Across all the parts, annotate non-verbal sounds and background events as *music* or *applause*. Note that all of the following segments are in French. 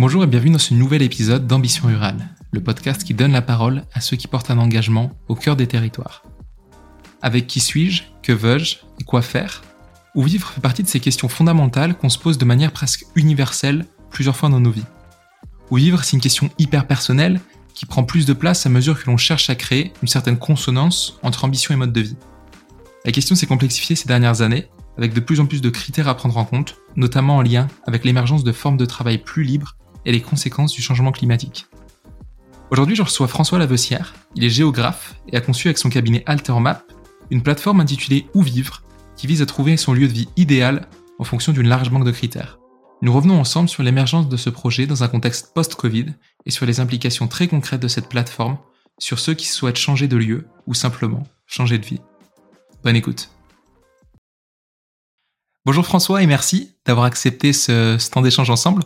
Bonjour et bienvenue dans ce nouvel épisode d'Ambition Rurale, le podcast qui donne la parole à ceux qui portent un engagement au cœur des territoires. Avec qui suis-je Que veux-je Et quoi faire? Où vivre fait partie de ces questions fondamentales qu'on se pose de manière presque universelle plusieurs fois dans nos vies. Où vivre, c'est une question hyper personnelle qui prend plus de place à mesure que l'on cherche à créer une certaine consonance entre ambition et mode de vie. La question s'est complexifiée ces dernières années, avec de plus en plus de critères à prendre en compte, notamment en lien avec l'émergence de formes de travail plus libres et les conséquences du changement climatique. Aujourd'hui, je reçois François Lavessière. Il est géographe et a conçu avec son cabinet AlterMap une plateforme intitulée Où vivre, qui vise à trouver son lieu de vie idéal en fonction d'une large banque de critères. Nous revenons ensemble sur l'émergence de ce projet dans un contexte post-Covid et sur les implications très concrètes de cette plateforme sur ceux qui souhaitent changer de lieu ou simplement changer de vie. Bonne écoute. Bonjour François et merci d'avoir accepté ce, temps d'échange ensemble.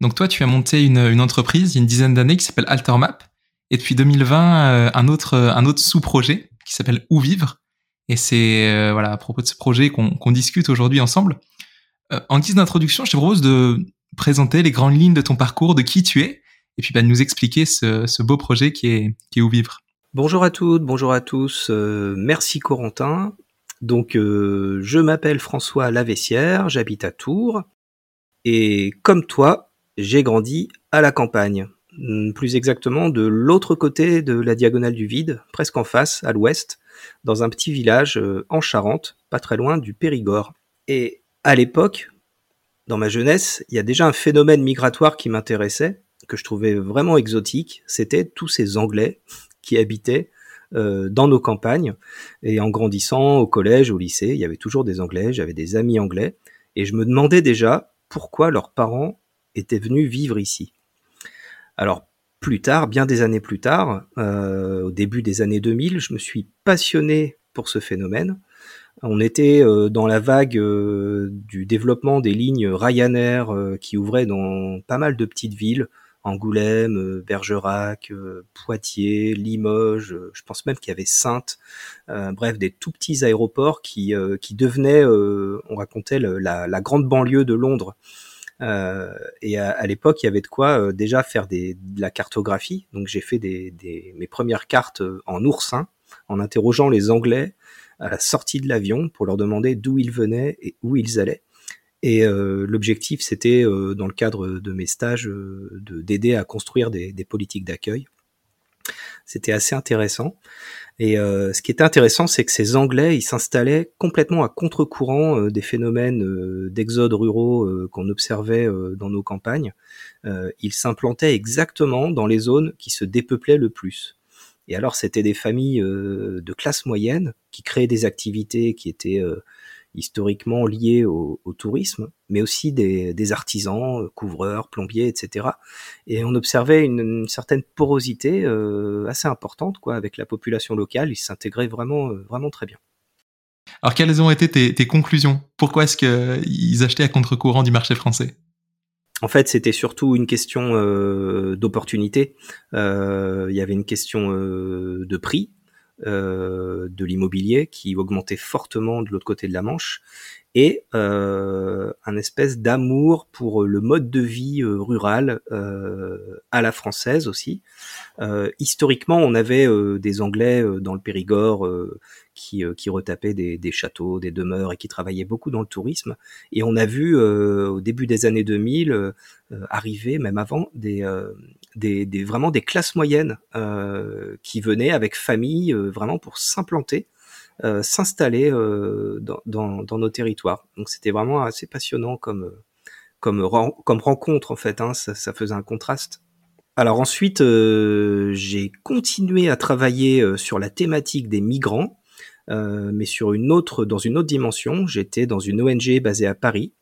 Donc toi, tu as monté une, entreprise il y a une dizaine d'années qui s'appelle AlterMap et depuis 2020 euh, un autre un autre sous-projet qui s'appelle Où vivre. Et c'est euh, voilà à propos de ce projet qu'on discute aujourd'hui ensemble. Euh, en guise d'introduction, je te propose de présenter les grandes lignes de ton parcours, de qui tu es, et puis bah, de nous expliquer ce, beau projet qui est, qui est Où Vivre. Bonjour à toutes, bonjour à tous. Euh, merci Corentin. Donc, euh, je m'appelle François Lavessière, j'habite à Tours, et comme toi, j'ai grandi à la campagne. Hmm, plus exactement de l'autre côté de la diagonale du vide, presque en face, à l'ouest, dans un petit village en Charente, pas très loin du Périgord. Et à l'époque, dans ma jeunesse, il y a déjà un phénomène migratoire qui m'intéressait, que je trouvais vraiment exotique, c'était tous ces Anglais qui habitaient euh, dans nos campagnes. Et en grandissant au collège, au lycée, il y avait toujours des Anglais, j'avais des amis anglais, et je me demandais déjà pourquoi leurs parents étaient venus vivre ici. Alors plus tard, bien des années plus tard, euh, au début des années 2000, je me suis passionné pour ce phénomène. On était euh, dans la vague euh, du développement des lignes Ryanair qui ouvraient dans pas mal de petites villes, Angoulême, Bergerac, Poitiers, Limoges, je pense même qu'il y avait Sainte, bref des tout petits aéroports qui, qui devenaient, on racontait, la, grande banlieue de Londres. Et à, l'époque, il y avait de quoi déjà faire des, de la cartographie. Donc j'ai fait des, des, mes premières cartes en oursin, en interrogeant les Anglais à la sortie de l'avion pour leur demander d'où ils venaient et où ils allaient. Et euh, l'objectif, c'était, euh, dans le cadre de mes stages, euh, de d'aider à construire des, des politiques d'accueil. C'était assez intéressant. Et euh, ce qui était intéressant, c'est que ces Anglais, ils s'installaient complètement à contre-courant des phénomènes d'exode ruraux qu'on observait dans nos campagnes. ils s'implantaient exactement dans les zones qui se dépeuplaient le plus. Et alors, c'était des familles euh, de classe moyenne qui créaient des activités qui étaient euh, historiquement liées au, tourisme, mais aussi des, artisans, euh, couvreurs, plombiers, etc. Et on observait une, certaine porosité assez importante, quoi, avec la population locale. Ils s'intégraient vraiment, vraiment très bien. Alors, quelles ont été tes, tes conclusions? Pourquoi est-ce qu'ils achetaient à contre-courant du marché français? En fait, c'était surtout une question euh, d'opportunité. Euh, il y avait une question euh, de prix de l'immobilier qui augmentait fortement de l'autre côté de la Manche et un espèce d'amour pour le mode de vie rural à la française aussi. historiquement, on avait des Anglais dans le Périgord qui, euh, qui retapaient des, des, châteaux, des demeures et qui travaillaient beaucoup dans le tourisme. Et on a vu euh, au début des années 2000 euh, arriver, même avant, des, des, des, vraiment des classes moyennes qui venaient avec famille vraiment pour s'implanter. s'installer dans, dans, dans, nos territoires. Donc c'était vraiment assez passionnant comme comme comme rencontre en fait. Hein, ça, ça faisait un contraste. Alors ensuite, euh, j'ai continué à travailler sur la thématique des migrants euh, mais sur une autre, dans une autre dimension. J'étais dans une ONG basée à Paris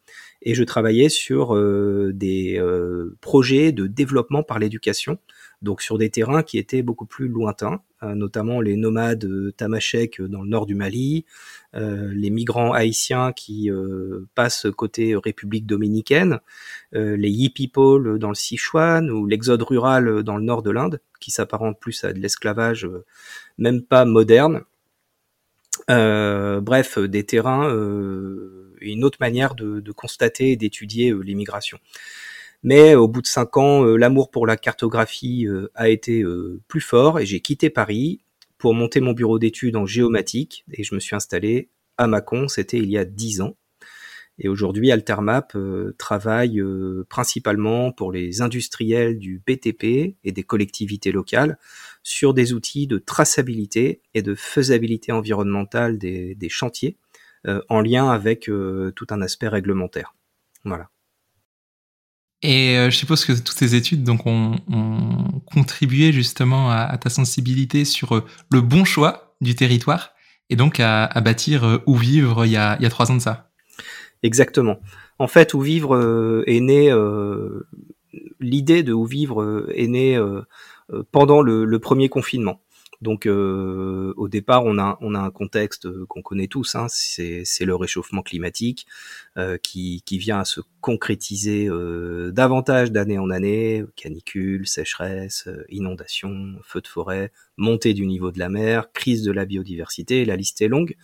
et je travaillais sur euh, des euh, projets de développement par l'éducation, donc sur des terrains qui étaient beaucoup plus lointains, notamment les nomades tamashek dans le nord du Mali, les migrants haïtiens qui passent côté République dominicaine, les Yi People dans le Sichuan ou l'exode rural dans le nord de l'Inde, qui s'apparente plus à de l'esclavage, même pas moderne. Euh, bref, des terrains, euh, une autre manière de, constater et d'étudier euh, l'immigration. Mais au bout de cinq ans, l'amour pour la cartographie a été plus fort et j'ai quitté Paris pour monter mon bureau d'études en géomatique et je me suis installé à Mâcon, c'était il y a dix ans. Et aujourd'hui, Altermap euh, travaille euh, principalement pour les industriels du BTP et des collectivités locales sur des outils de traçabilité et de faisabilité environnementale des, chantiers euh, en lien avec tout un aspect réglementaire. Voilà. Et je suppose que toutes ces études donc ont, contribué justement à, ta sensibilité sur le bon choix du territoire et donc à, bâtir où vivre il y a trois ans de ça. Exactement. En fait, où vivre euh, est né. Euh, l'idée de où vivre euh, est née pendant le, premier confinement. Donc euh, au départ, on a, un contexte qu'on connaît tous, hein, c'est le réchauffement climatique euh, qui, vient à se concrétiser euh, davantage d'année en année, canicule, sécheresse, inondations, feux de forêt, montée du niveau de la mer, crise de la biodiversité, la liste est longue.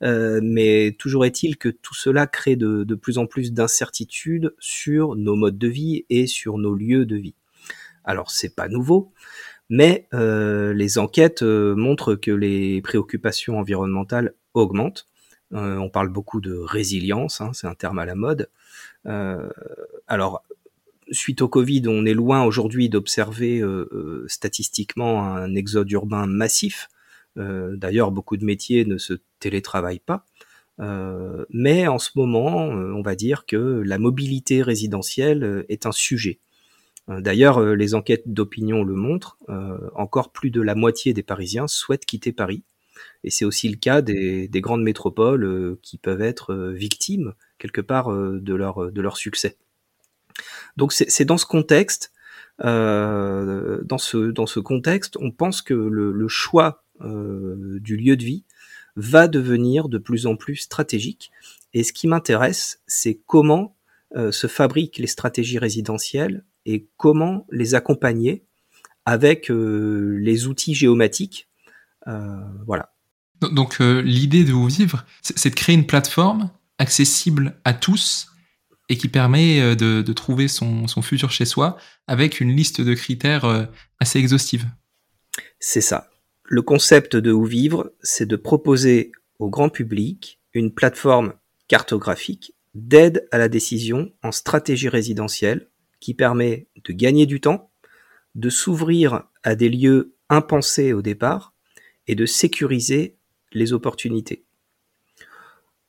mais toujours est-il que tout cela crée de, de plus en plus d'incertitudes sur nos modes de vie et sur nos lieux de vie. Alors c'est pas nouveau, mais euh, les enquêtes euh, montrent que les préoccupations environnementales augmentent. Euh, on parle beaucoup de résilience, hein, c'est un terme à la mode. alors, suite au Covid, on est loin aujourd'hui d'observer statistiquement un exode urbain massif. D'ailleurs, beaucoup de métiers ne se télétravaillent pas. mais en ce moment, on va dire que la mobilité résidentielle est un sujet. Euh, d'ailleurs, euh, les enquêtes d'opinion le montrent, euh, encore plus de la moitié des Parisiens souhaitent quitter Paris. Et c'est aussi le cas des, grandes métropoles qui peuvent être victimes quelque part de leur, succès. Donc c'est dans ce contexte, dans ce contexte, on pense que le, choix du lieu de vie va devenir de plus en plus stratégique. Et ce qui m'intéresse, c'est comment se fabriquent les stratégies résidentielles et comment les accompagner avec euh, les outils géomatiques. Euh, voilà. Donc euh, l'idée de Où Vivre, c'est de créer une plateforme accessible à tous et qui permet de, trouver son, futur chez soi avec une liste de critères assez exhaustive. C'est ça. Le concept de Où Vivre, c'est de proposer au grand public une plateforme cartographique d'aide à la décision en stratégie résidentielle qui permet de gagner du temps, de s'ouvrir à des lieux impensés au départ et de sécuriser les opportunités.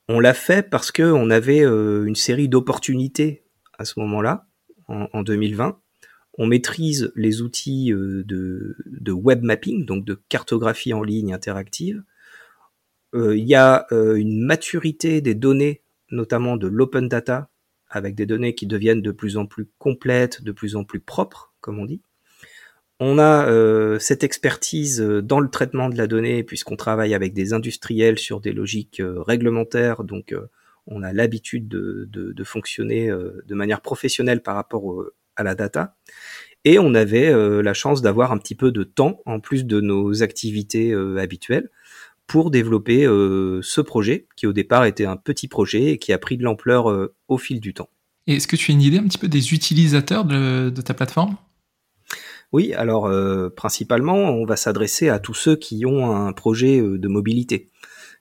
On l'a fait parce qu'on avait euh, une série d'opportunités à ce moment-là, en, 2020. On maîtrise les outils euh, de, web mapping, donc de cartographie en ligne interactive. Euh, il y a une maturité des données, notamment de l'open data, avec des données qui deviennent de plus en plus complètes, de plus en plus propres, comme on dit. On a euh, cette expertise euh, dans le traitement de la donnée, puisqu'on travaille avec des industriels sur des logiques euh, réglementaires, donc on a l'habitude de, de, fonctionner de manière professionnelle par rapport à la data. Et on avait la chance d'avoir un petit peu de temps, en plus de nos activités habituelles, pour développer euh, ce projet, qui au départ était un petit projet et qui a pris de l'ampleur euh, au fil du temps. est-ce que tu as une idée un petit peu des utilisateurs de, ta plateforme? Oui, alors euh, principalement, on va s'adresser à tous ceux qui ont un projet de mobilité.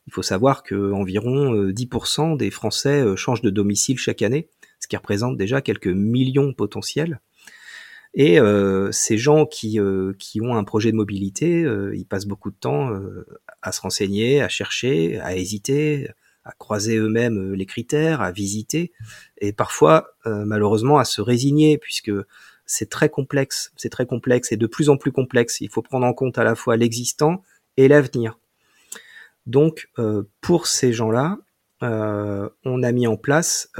Il faut savoir qu'environ 10% des Français changent de domicile chaque année, ce qui représente déjà quelques millions potentiels. Et euh, ces gens qui, euh, qui ont un projet de mobilité, euh, ils passent beaucoup de temps à se renseigner, à chercher, à hésiter, à croiser eux-mêmes les critères, à visiter, et parfois malheureusement à se résigner puisque c'est très complexe, c'est très complexe et de plus en plus complexe. Il faut prendre en compte à la fois l'existant et l'avenir. Donc pour ces gens-là, on a mis en place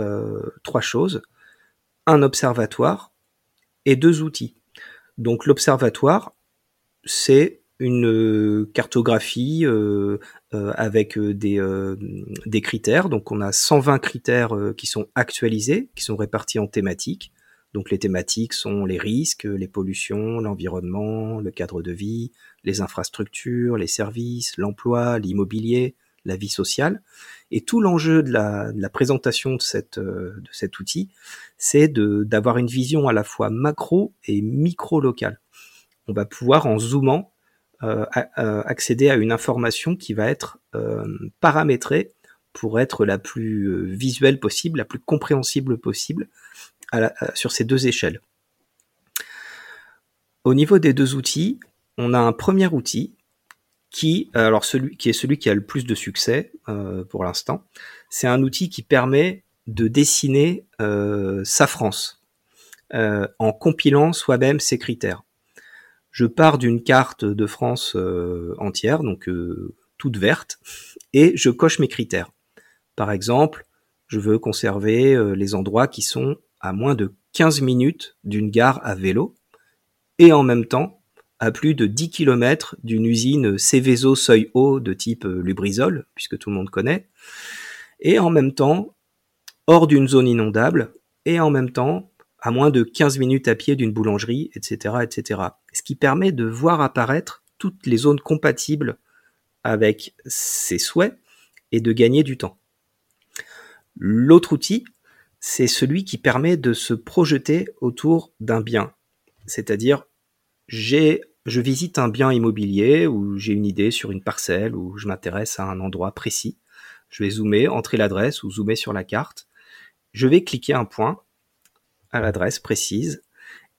trois choses. Un observatoire et deux outils. Donc l'observatoire, c'est une euh, cartographie euh, euh, avec des, des critères. Donc on a 120 critères qui sont actualisés, qui sont répartis en thématiques. Donc les thématiques sont les risques, les pollutions, l'environnement, le cadre de vie, les infrastructures, les services, l'emploi, l'immobilier, la vie sociale. Et tout l'enjeu de la, présentation de, cette, de cet outil, c'est d'avoir une vision à la fois macro et micro-locale. On va pouvoir, en zoomant, euh, accéder à une information qui va être euh, paramétrée pour être la plus euh, visuelle possible, la plus compréhensible possible sur ces deux échelles. Au niveau des deux outils, on a un premier outil qui, alors celui qui est celui qui a le plus de succès pour l'instant, c'est un outil qui permet de dessiner sa France en compilant soi-même ses critères. Je pars d'une carte de France entière, donc toute verte, et je coche mes critères. Par exemple, je veux conserver euh, les endroits qui sont à moins de 15 minutes d'une gare à vélo et en même temps à plus de 10 km d'une usine Céveso seuil haut de type euh, Lubrizol, puisque tout le monde connaît, et en même temps hors d'une zone inondable, et en même temps à moins de 15 minutes à pied d'une boulangerie, etc., etc. Ce qui permet de voir apparaître toutes les zones compatibles avec ses souhaits et de gagner du temps. L'autre outil, c'est celui qui permet de se projeter autour d'un bien. C'est-à-dire, j'ai, je visite un bien immobilier ou j'ai une idée sur une parcelle ou je m'intéresse à un endroit précis. Je vais zoomer, entrer l'adresse ou zoomer sur la carte. Je vais cliquer un point à l'adresse précise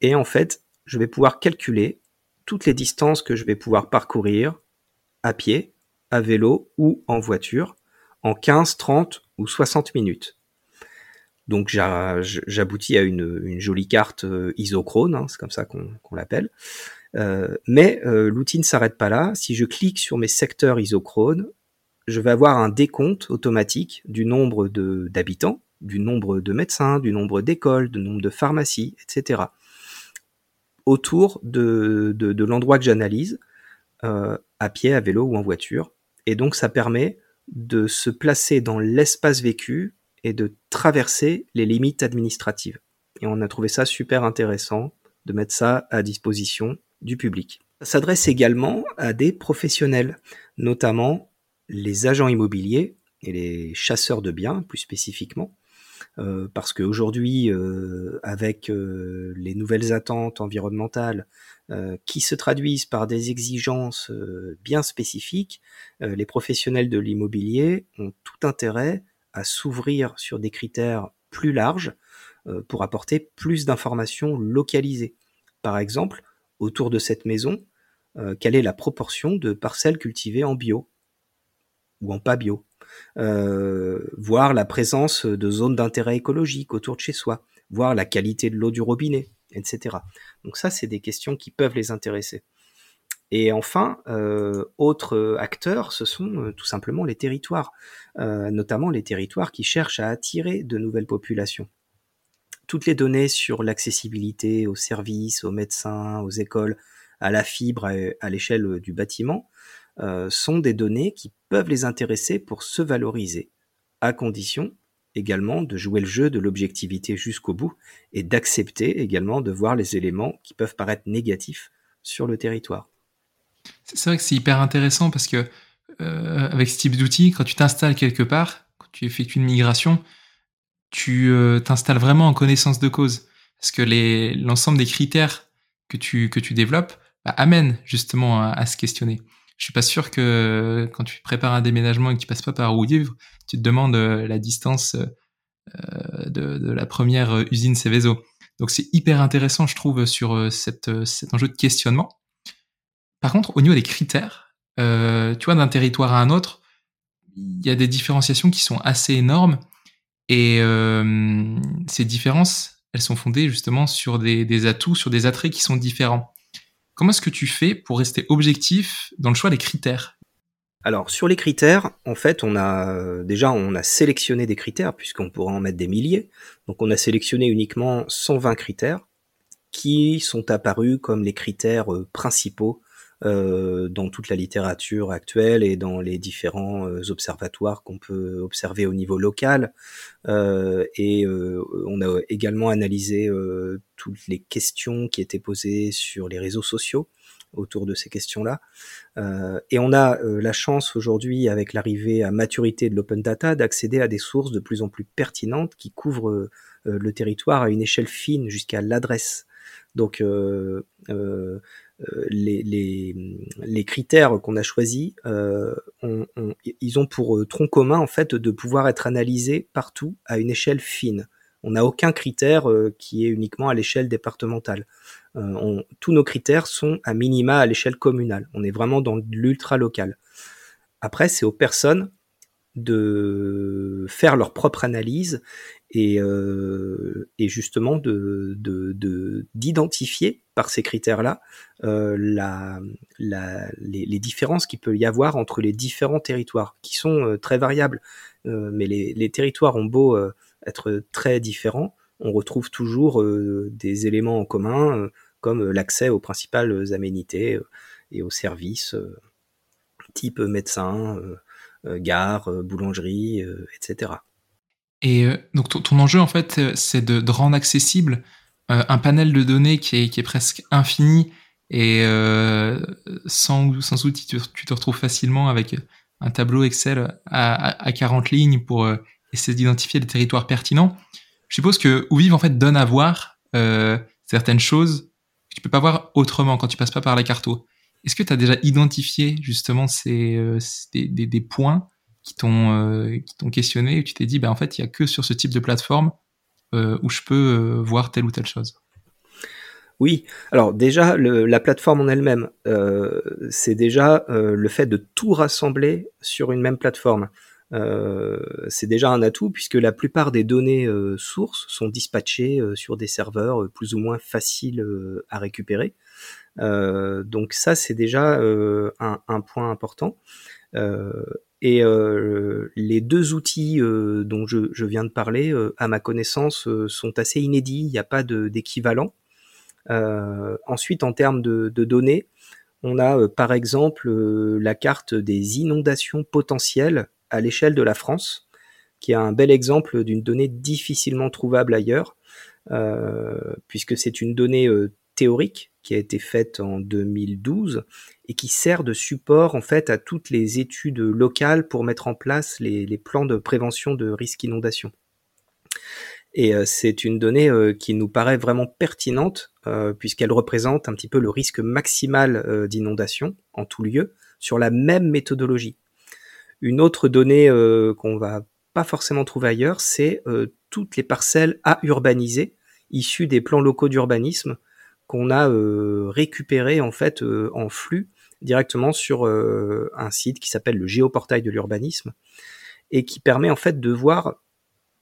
et en fait, je vais pouvoir calculer toutes les distances que je vais pouvoir parcourir à pied, à vélo ou en voiture en 15, 30 ou 60 minutes. Donc j'aboutis à une, jolie carte euh, isochrone, hein, c'est comme ça qu'on l'appelle. Euh, mais euh, l'outil ne s'arrête pas là. Si je clique sur mes secteurs isochrones, je vais avoir un décompte automatique du nombre d'habitants, du nombre de médecins, du nombre d'écoles, du nombre de pharmacies, etc. autour de, de, l'endroit que j'analyse, à pied, à vélo ou en voiture. Et donc ça permet de se placer dans l'espace vécu et de traverser les limites administratives. Et on a trouvé ça super intéressant de mettre ça à disposition du public. S'adresse également à des professionnels, notamment les agents immobiliers et les chasseurs de biens plus spécifiquement, euh, parce qu'aujourd'hui, euh, avec euh, les nouvelles attentes environnementales qui se traduisent par des exigences bien spécifiques, les professionnels de l'immobilier ont tout intérêt à s'ouvrir sur des critères plus larges pour apporter plus d'informations localisées. Par exemple, autour de cette maison, quelle est la proportion de parcelles cultivées en bio ou en pas bio euh, voir la présence de zones d'intérêt écologique autour de chez soi, voir la qualité de l'eau du robinet, etc. Donc ça, c'est des questions qui peuvent les intéresser. Et enfin, euh, autres acteurs, ce sont euh, tout simplement les territoires, notamment les territoires qui cherchent à attirer de nouvelles populations. Toutes les données sur l'accessibilité aux services, aux médecins, aux écoles, à la fibre, à l'échelle du bâtiment, euh, sont des données qui peuvent les intéresser pour se valoriser, à condition également de jouer le jeu de l'objectivité jusqu'au bout et d'accepter également de voir les éléments qui peuvent paraître négatifs sur le territoire. C'est vrai que c'est hyper intéressant parce que euh, avec ce type d'outil, quand tu t'installes quelque part, quand tu effectues une migration, tu euh, t'installes vraiment en connaissance de cause. Parce que l'ensemble des critères que tu, que tu développes bah, amènent justement à, se questionner je suis pas sûr que quand tu prépares un déménagement et que tu passes pas par où vivre, tu te demandes euh, la distance euh, de, la première usine Céveso. Donc c'est hyper intéressant, je trouve, sur cette, cet enjeu de questionnement. Par contre, au niveau des critères, euh, tu vois, d'un territoire à un autre, il y a des différenciations qui sont assez énormes. Et ces différences, elles sont fondées justement sur des atouts, sur des attraits qui sont différents. Comment est-ce que tu fais pour rester objectif dans le choix des critères? Alors sur les critères, en fait, on a déjà on a sélectionné des critères puisqu'on pourrait en mettre des milliers. Donc on a sélectionné uniquement 120 critères qui sont apparus comme les critères euh, principaux euh, dans toute la littérature actuelle et dans les différents euh, observatoires qu'on peut observer au niveau local. Euh, et on a également analysé toutes les questions qui étaient posées sur les réseaux sociaux autour de ces questions-là. et on a la chance aujourd'hui, avec l'arrivée à maturité de l'open data, d'accéder à des sources de plus en plus pertinentes qui couvrent le territoire à une échelle fine jusqu'à l'adresse. Donc les, les, critères qu'on a choisis, euh, ils ont pour tronc commun en fait de pouvoir être analysés partout à une échelle fine. On n'a aucun critère euh, qui est uniquement à l'échelle départementale. Euh, tous nos critères sont à minima à l'échelle communale. On est vraiment dans l'ultra local. Après, c'est aux personnes de faire leur propre analyse et, euh, et justement de d'identifier de, par ces critères-là euh, les, différences qu'il peut y avoir entre les différents territoires, qui sont euh, très variables. Euh, mais les, territoires ont beau être très différents, on retrouve toujours des éléments en commun, comme l'accès aux principales aménités et aux services, type médecin, gare, boulangerie, etc. Et donc ton, enjeu en fait, c'est de, rendre accessible un panel de données qui est, qui est presque infini et sans, sans outil, tu, te retrouves facilement avec un tableau Excel à, à, 40 lignes pour essayer d'identifier des territoires pertinents. Je suppose que Ouvive en fait donne à voir certaines choses que tu peux pas voir autrement quand tu passes pas par la carto. Est-ce que tu as déjà identifié justement ces, des, des, des, points qui t'ont euh, questionné et tu t'es dit bah en fait il y a que sur ce type de plateforme euh, où je peux euh, voir telle ou telle chose. Oui, alors déjà la plateforme en elle-même, c'est déjà le fait de tout rassembler sur une même plateforme. c'est déjà un atout puisque la plupart des données sources sont dispatchées sur des serveurs plus ou moins faciles à récupérer. donc ça c'est déjà un, point important. Et euh, les deux outils euh, dont je, viens de parler, euh, à ma connaissance, sont assez inédits. Il n'y a pas d'équivalent. ensuite, en termes de, de données, on a par exemple la carte des inondations potentielles à l'échelle de la France, qui est un bel exemple d'une donnée difficilement trouvable ailleurs, puisque c'est une donnée théorique qui a été faite en 2012 et qui sert de support en fait à toutes les études locales pour mettre en place les, plans de prévention de risques inondation. Et euh, c'est une donnée euh, qui nous paraît vraiment pertinente euh, puisqu'elle représente un petit peu le risque maximal d'inondation en tout lieu sur la même méthodologie. Une autre donnée qu'on va pas forcément trouver ailleurs, c'est toutes les parcelles à urbaniser issues des plans locaux d'urbanisme qu'on a euh, récupéré en fait en flux directement sur euh, un site qui s'appelle le géoportail de l'urbanisme et qui permet en fait de voir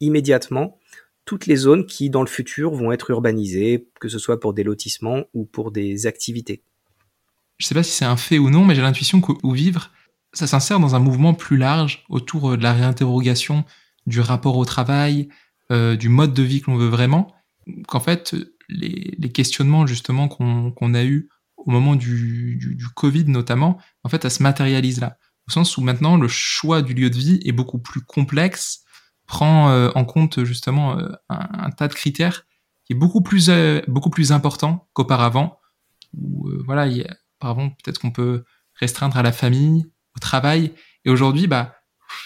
immédiatement toutes les zones qui dans le futur vont être urbanisées, que ce soit pour des lotissements ou pour des activités. Je ne sais pas si c'est un fait ou non, mais j'ai l'intuition qu'Ou Vivre, ça s'insère dans un mouvement plus large autour de la réinterrogation du rapport au travail, du mode de vie que l'on veut vraiment, qu'en fait les, questionnements justement qu'on a eu au moment du, Covid notamment, en fait, ça se matérialise là. Au sens où maintenant, le choix du lieu de vie est beaucoup plus complexe, prend euh, en compte justement euh, un, tas de critères qui est beaucoup plus, euh, beaucoup plus important qu'auparavant. voilà, auparavant, peut-être qu'on peut restreindre à la famille, au travail. Et aujourd'hui, bah,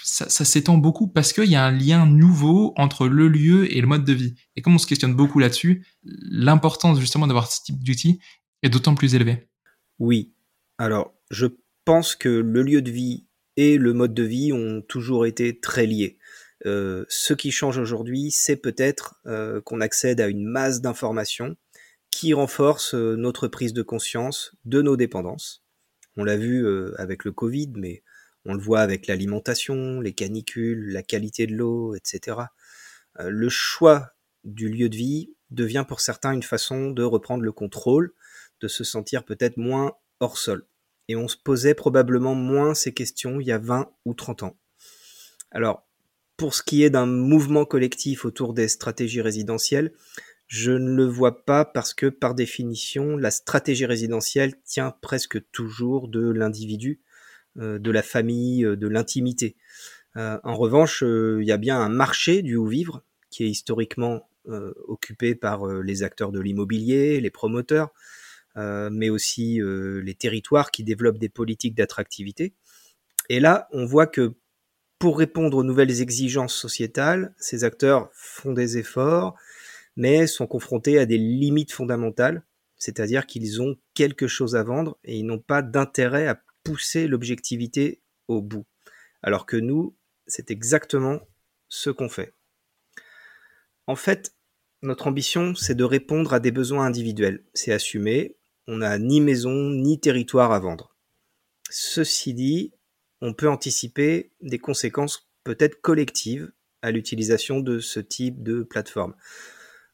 ça, s'étend beaucoup parce qu'il y a un lien nouveau entre le lieu et le mode de vie. Et comme on se questionne beaucoup là-dessus, l'importance justement d'avoir ce type d'outil est d'autant plus élevée. Oui. Alors, je pense que le lieu de vie et le mode de vie ont toujours été très liés. Euh, ce qui change aujourd'hui, c'est peut-être euh, qu'on accède à une masse d'informations qui renforce euh, notre prise de conscience de nos dépendances. On l'a vu avec le Covid, mais on le voit avec l'alimentation, les canicules, la qualité de l'eau, etc. Le choix du lieu de vie devient pour certains une façon de reprendre le contrôle, de se sentir peut-être moins hors sol. Et on se posait probablement moins ces questions il y a 20 ou 30 ans. Alors, pour ce qui est d'un mouvement collectif autour des stratégies résidentielles, je ne le vois pas parce que par définition, la stratégie résidentielle tient presque toujours de l'individu euh, de la famille, euh, de l'intimité. Euh, en revanche, il y a bien un marché du où vivre qui est historiquement occupé par les acteurs de l'immobilier, les promoteurs, mais aussi les territoires qui développent des politiques d'attractivité. Et là, on voit que pour répondre aux nouvelles exigences sociétales, ces acteurs font des efforts, mais sont confrontés à des limites fondamentales, c'est-à-dire qu'ils ont quelque chose à vendre et ils n'ont pas d'intérêt à pousser l'objectivité au bout. Alors que nous, c'est exactement ce qu'on fait. En fait, notre ambition, c'est de répondre à des besoins individuels. C'est assumé, on n'a ni maison ni territoire à vendre. Ceci dit, on peut anticiper des conséquences peut-être collectives à l'utilisation de ce type de plateforme.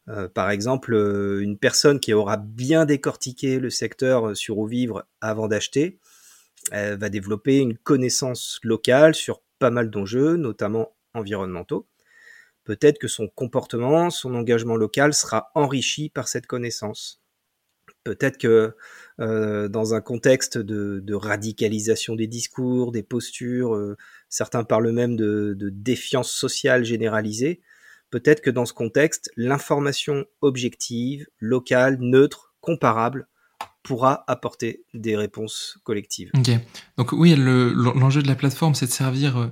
Euh, par exemple, euh, une personne qui aura bien décortiqué le secteur sur où vivre avant d'acheter, va développer une connaissance locale sur pas mal d'enjeux, notamment environnementaux. Peut-être que son comportement, son engagement local sera enrichi par cette connaissance. Peut-être que euh, dans un contexte de, radicalisation des discours, des postures, euh, certains parlent même de, défiance sociale généralisée, peut-être que dans ce contexte, l'information objective, locale, neutre, comparable, pourra apporter des réponses collectives. Ok. Donc oui, l'enjeu de la plateforme, c'est de servir euh,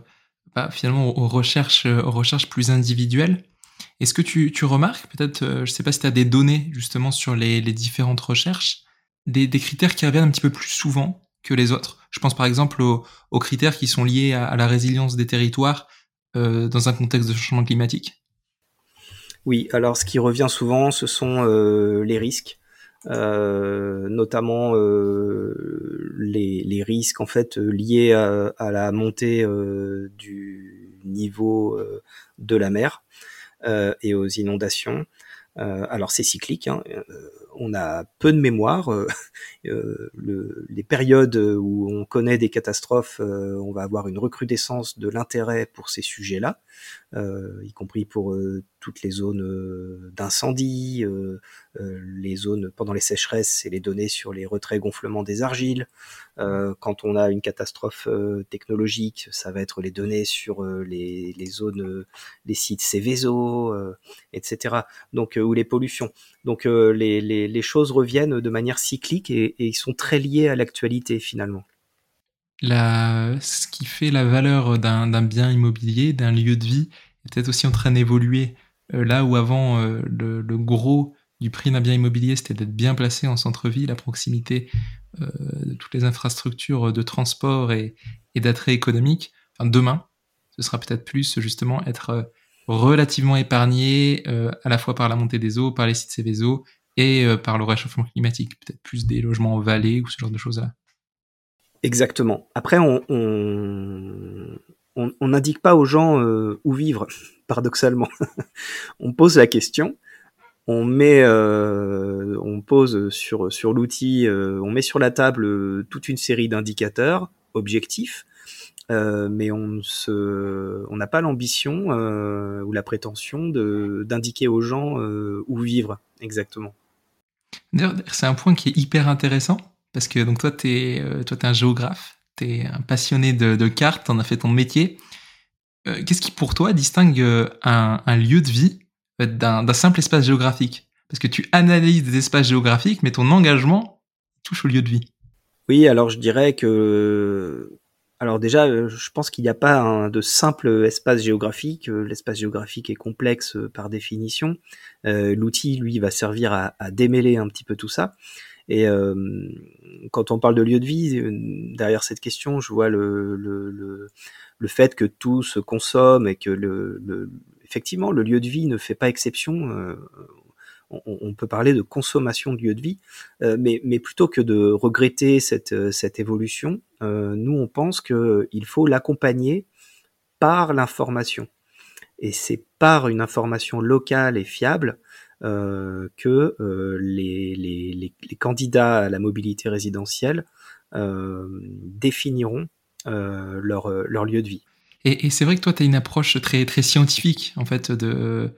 bah, finalement aux recherches, aux recherches plus individuelles. Est-ce que tu, remarques, peut-être, je ne sais pas si tu as des données justement sur les différentes recherches, des, critères qui reviennent un petit peu plus souvent que les autres? Je pense par exemple aux, critères qui sont liés à, la résilience des territoires euh, dans un contexte de changement climatique. Oui, alors ce qui revient souvent, ce sont euh, les risques, euh, notamment les, risques en fait liés à, la montée du niveau de la mer et aux inondations. alors c'est cyclique, hein, on a peu de mémoire. Euh, *laughs* euh, les périodes où on connaît des catastrophes, euh, on va avoir une recrudescence de l'intérêt pour ces sujets-là, y compris pour toutes les zones d'incendie, les zones pendant les sécheresses et les données sur les retraits gonflements des argiles. Quand on a une catastrophe technologique, ça va être les données sur les, zones, les sites Céveso, etc. Donc ou les pollutions. Donc les choses reviennent de manière cyclique et, ils sont très liés à l'actualité finalement. ce qui fait la valeur d'un bien immobilier, d'un lieu de vie, est peut-être aussi en train d'évoluer. Euh, là où avant, euh, le, gros du prix d'un bien immobilier, c'était d'être bien placé en centre-ville, à proximité euh, de toutes les infrastructures de transport et, d'attrait économique. demain, ce sera peut-être plus justement être relativement épargné à la fois par la montée des eaux, par les sites Céveso et euh, par le réchauffement climatique, peut-être plus des logements en vallée ou ce genre de choses-là. Exactement. Après, on n'indique pas aux gens euh, où vivre, *laughs* paradoxalement. on pose la question, on met, euh, on pose sur sur l'outil, on met sur la table toute une série d'indicateurs objectifs, mais on se, on n'a pas l'ambition ou la prétention de d'indiquer aux gens où vivre exactement. D'ailleurs, c'est un point qui est hyper intéressant parce que donc toi, tu es, euh, toi, es un géographe, tu es un passionné de, cartes, tu en as fait ton métier. Euh, qu'est-ce qui, pour toi, distingue euh, un, lieu de vie d'un simple espace géographique Parce que tu analyses des espaces géographiques, mais ton engagement touche au lieu de vie. Oui, alors je dirais que alors déjà, euh, je pense qu'il n'y a pas de simple espace géographique. Euh, l'espace géographique est complexe euh, par définition. L'outil, lui, va servir à, démêler un petit peu tout ça. Et quand on parle de lieu de vie, derrière cette question, je vois le, le, le, fait que tout se consomme et que le, effectivement le lieu de vie ne fait pas exception on, peut parler de consommation de lieu de vie, euh, mais, plutôt que de regretter cette, euh, évolution, euh, nous on pense qu'il faut l'accompagner par l'information. Et c'est par une information locale et fiable que les, candidats à la mobilité résidentielle définiront leur, lieu de vie. Et, c'est vrai que toi, tu as une approche très, très scientifique, en fait, de,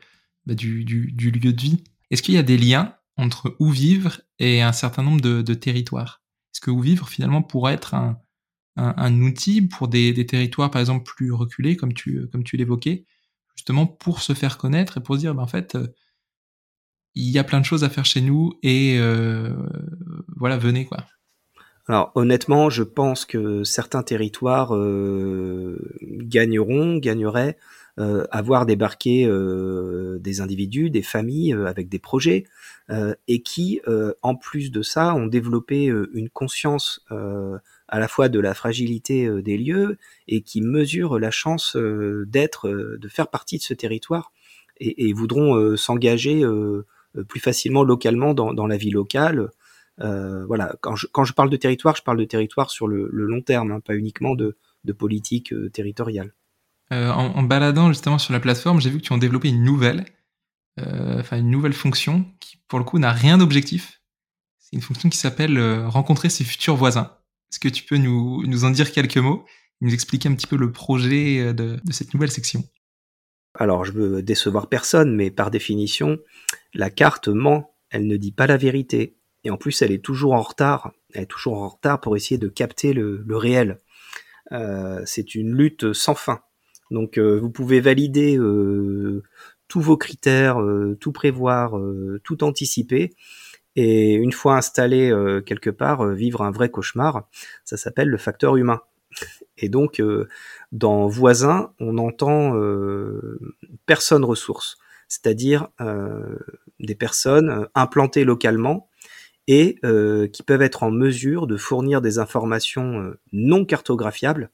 bah, du, lieu de vie. Est-ce qu'il y a des liens entre où vivre et un certain nombre de, territoires? Est-ce que où vivre finalement pourrait être un, outil pour des, territoires par exemple plus reculés, comme tu, comme tu l'évoquais, justement pour se faire connaître et pour se dire, ben, en fait, euh, il y a plein de choses à faire chez nous et voilà, venez quoi? Alors honnêtement, je pense que certains territoires gagneront, gagneraient euh, avoir débarqué euh, des individus, des familles euh, avec des projets, et qui, en plus de ça, ont développé une conscience à la fois de la fragilité des lieux et qui mesurent la chance d'être, de faire partie de ce territoire et, voudront s'engager plus facilement localement dans la vie locale. Euh, voilà, quand je, quand je parle de territoire, je parle de territoire sur le, le long terme, hein, pas uniquement de, de politique territoriale. Euh, en, baladant justement sur la plateforme, j'ai vu que tu as développé une nouvelle, euh, enfin une nouvelle fonction qui pour le coup n'a rien d'objectif. C'est une fonction qui s'appelle euh, rencontrer ses futurs voisins. Est-ce que tu peux nous, nous en dire quelques mots, nous expliquer un petit peu le projet de, de cette nouvelle section? Alors je veux décevoir personne, mais par définition, la carte ment. Elle ne dit pas la vérité. Et en plus, elle est toujours en retard. Elle est toujours en retard pour essayer de capter le, le réel. Euh, c'est une lutte sans fin. Donc euh, vous pouvez valider euh, tous vos critères, euh, tout prévoir, tout anticiper. Et une fois installé quelque part, vivre un vrai cauchemar, ça s'appelle le facteur humain. Et donc, dans voisin, on entend personnes ressources, c'est-à-dire des personnes implantées localement et qui peuvent être en mesure de fournir des informations non cartographiables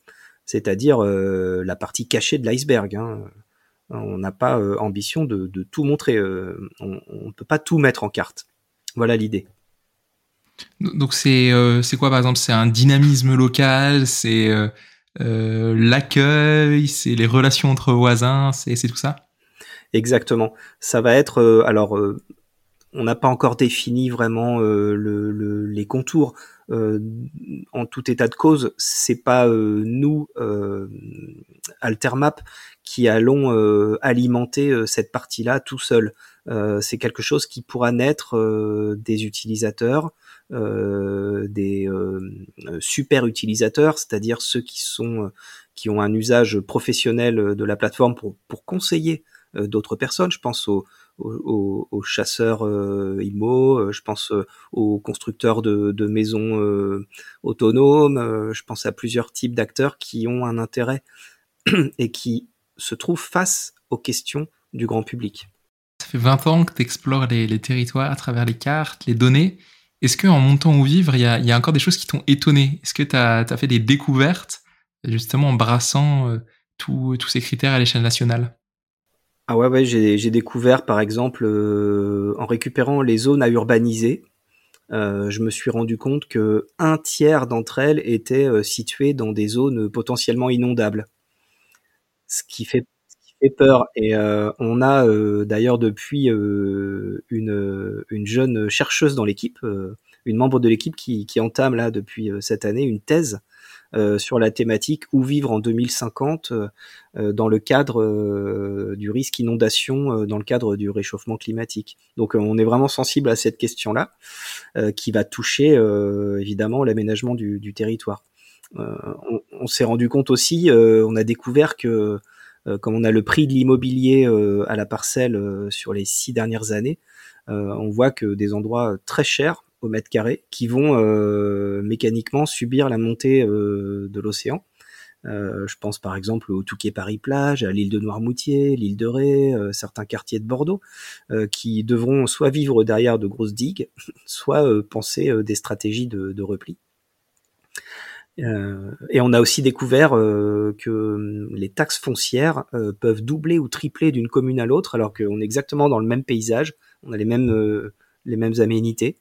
c'est-à-dire euh, la partie cachée de l'iceberg. Hein. On n'a pas euh, ambition de, tout montrer. Euh, on ne peut pas tout mettre en carte. Voilà l'idée. Donc c'est quoi par exemple C'est un dynamisme local, c'est l'accueil, c'est les relations entre voisins, c'est tout ça? Exactement. Ça va être alors on n'a pas encore défini vraiment les contours. Euh, en tout état de cause, c'est pas euh, nous, euh, Altermap, qui allons alimenter cette partie-là tout seul. c'est quelque chose qui pourra naître des utilisateurs, des super utilisateurs, c'est-à-dire ceux qui sont qui ont un usage professionnel de la plateforme pour, pour conseiller d'autres personnes. Je pense aux, aux, chasseurs euh, IMO, euh, je pense euh, aux constructeurs de, de maisons euh, autonomes, je pense à plusieurs types d'acteurs qui ont un intérêt *clears throat* et qui se trouvent face aux questions du grand public. Ça fait 20 ans que tu explores les, territoires à travers les cartes, les données. Est-ce qu'en montant au vivre, il y a, encore des choses qui t'ont étonné? Est-ce que tu as, fait des découvertes, justement en brassant tous ces critères à l'échelle nationale? Ah ouais, ouais j'ai découvert par exemple euh, en récupérant les zones à urbaniser, euh, je me suis rendu compte que un tiers d'entre elles étaient euh, situées dans des zones potentiellement inondables, ce qui fait, ce qui fait peur. Et euh, on a euh, d'ailleurs depuis une, une jeune chercheuse dans l'équipe, une membre de l'équipe qui, qui entame là depuis cette année une thèse sur la thématique où vivre en 2050 euh, euh, dans le cadre du risque inondation, dans le cadre du réchauffement climatique. Donc on est vraiment sensible à cette question-là, qui va toucher évidemment l'aménagement du, territoire. on, s'est rendu compte aussi, on a découvert que comme on a le prix de l'immobilier à la parcelle sur les six dernières années, on voit que des endroits très chers au mètre carré qui vont euh, mécaniquement subir la montée euh, de l'océan. Euh, je pense par exemple au Touquet Paris Plage, à l'île de Noirmoutier, l'île de Ré, certains quartiers de Bordeaux, qui devront soit vivre derrière de grosses digues, *laughs* soit penser des stratégies de, repli. et on a aussi découvert que hum, les taxes foncières peuvent doubler ou tripler d'une commune à l'autre, alors qu'on est exactement dans le même paysage, on a les mêmes, les mêmes aménités,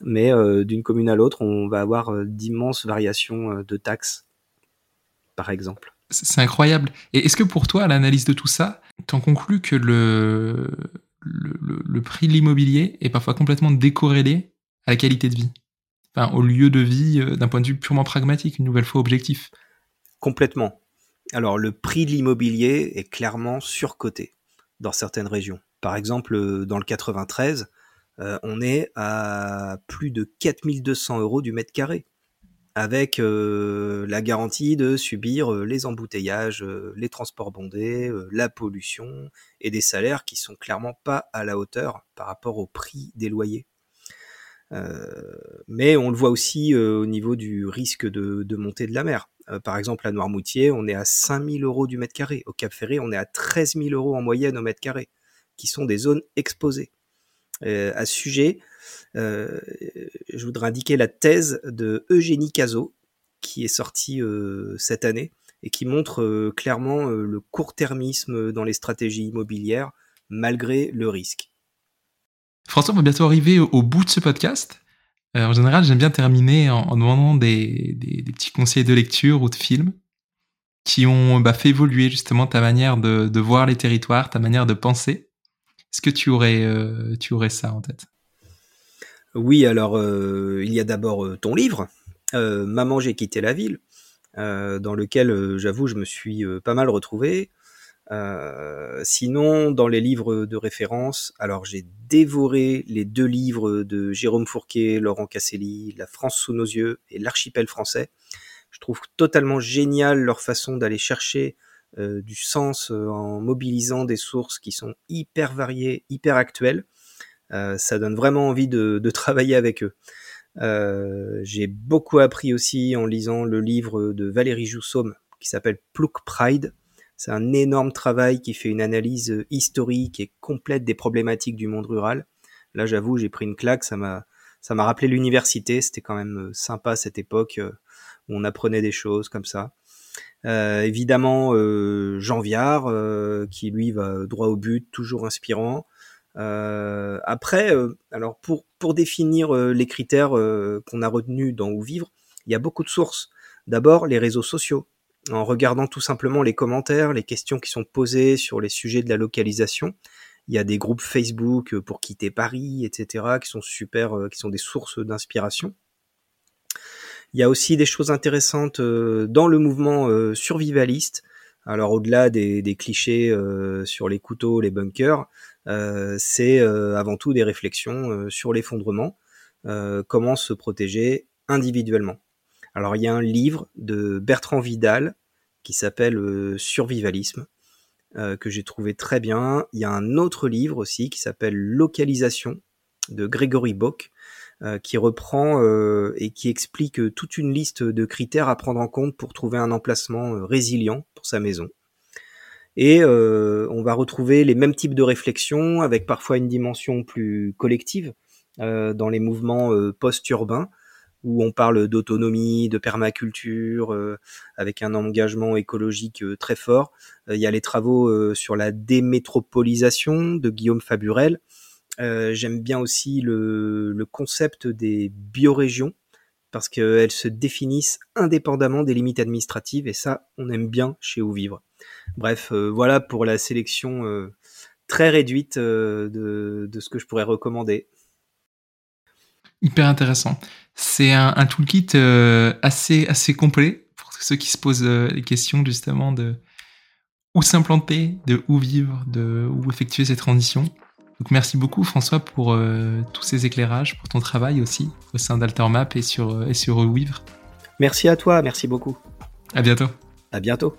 mais euh, d'une commune à l'autre, on va avoir euh, d'immenses variations euh, de taxes, par exemple. C'est incroyable. Et est-ce que pour toi, à l'analyse de tout ça, tu en conclus que le, le, le prix de l'immobilier est parfois complètement décorrélé à la qualité de vie? Enfin, au lieu de vie d'un point de vue purement pragmatique, une nouvelle fois objectif Complètement. Alors, le prix de l'immobilier est clairement surcoté dans certaines régions. Par exemple, dans le 93, euh, on est à plus de 4200 euros du mètre carré. avec la garantie de subir les embouteillages, les transports bondés, la pollution et des salaires qui sont clairement pas à la hauteur par rapport au prix des loyers. mais on le voit aussi au niveau du risque de, de montée de la mer. par exemple, à Noirmoutier, on est à 5000 euros du mètre carré. Au Cap Ferré, on est à 13 000 euros en moyenne au mètre carré, qui sont des zones exposées. À ce sujet, euh, je voudrais indiquer la thèse de Eugénie Cazot, qui est sortie euh, cette année et qui montre euh, clairement le court-termisme dans les stratégies immobilières malgré le risque. François, on va bientôt arriver au, bout de ce podcast. en général, j'aime bien terminer en, demandant des, petits conseils de lecture ou de films qui ont bah, fait évoluer justement ta manière de, voir les territoires, ta manière de penser. Est-ce que tu aurais, tu aurais ça en tête? Oui, alors euh, il y a d'abord euh, ton livre, euh, Maman j'ai quitté la ville, dans lequel j'avoue je me suis pas mal retrouvé. sinon, dans les livres de référence, alors j'ai dévoré les deux livres de Jérôme Fourquet, Laurent Casselli, La France sous nos yeux et L'archipel français. Je trouve totalement génial leur façon d'aller chercher du sens en mobilisant des sources qui sont hyper variées, hyper actuelles. Euh, ça donne vraiment envie de, *laughs* travailler avec eux. Euh, j'ai beaucoup appris aussi en lisant le livre de Valérie Joussaume qui s'appelle Plouk Pride. C'est un énorme travail qui fait une analyse historique et complète des problématiques du monde rural. Là, j'avoue, j'ai pris une claque, ça m'a ça m'a rappelé l'université, c'était quand même euh, sympa cette époque où on apprenait des choses comme ça. Évidemment, Jean Viard, qui lui va droit au but, toujours inspirant. Euh, après, euh, alors pour pour définir euh, les critères qu'on a retenus dans Où vivre, il y a beaucoup de sources. D'abord, les réseaux sociaux. En regardant tout simplement les commentaires, les questions qui sont posées sur les sujets de la localisation, il y a des groupes Facebook pour quitter Paris, etc., qui sont super, qui sont des sources d'inspiration. Il y a aussi des choses intéressantes dans le mouvement survivaliste. Alors au-delà des, clichés sur les couteaux, les bunkers, euh, c'est euh, avant tout des réflexions euh, sur l'effondrement, comment se protéger individuellement. Alors il y a un livre de Bertrand Vidal qui s'appelle Survivalisme, que j'ai trouvé très bien. Il y a un autre livre aussi qui s'appelle Localisation de Grégory Bock, qui reprend et qui explique toute une liste de critères à prendre en compte pour trouver un emplacement résilient pour sa maison. Et euh, on va retrouver les mêmes types de réflexions avec parfois une dimension plus collective euh, dans les mouvements euh, post-urbains où on parle d'autonomie, de permaculture, avec un engagement écologique très fort. Il y a les travaux sur la démétropolisation de Guillaume Faburel. J'aime bien aussi le, concept des biorégions, parce qu'elles se définissent indépendamment des limites administratives, et ça, on aime bien chez Où Vivre. Bref, euh, voilà pour la sélection euh, très réduite euh, de, ce que je pourrais recommander. Hyper intéressant. C'est un, toolkit assez, assez complet pour ceux qui se posent les questions justement de où s'implanter, de où vivre, de où effectuer ces transitions. Donc merci beaucoup François pour tous ces éclairages, pour ton travail aussi au sein d'Altermap et sur, et sur. Merci à toi, merci beaucoup. À bientôt. À bientôt.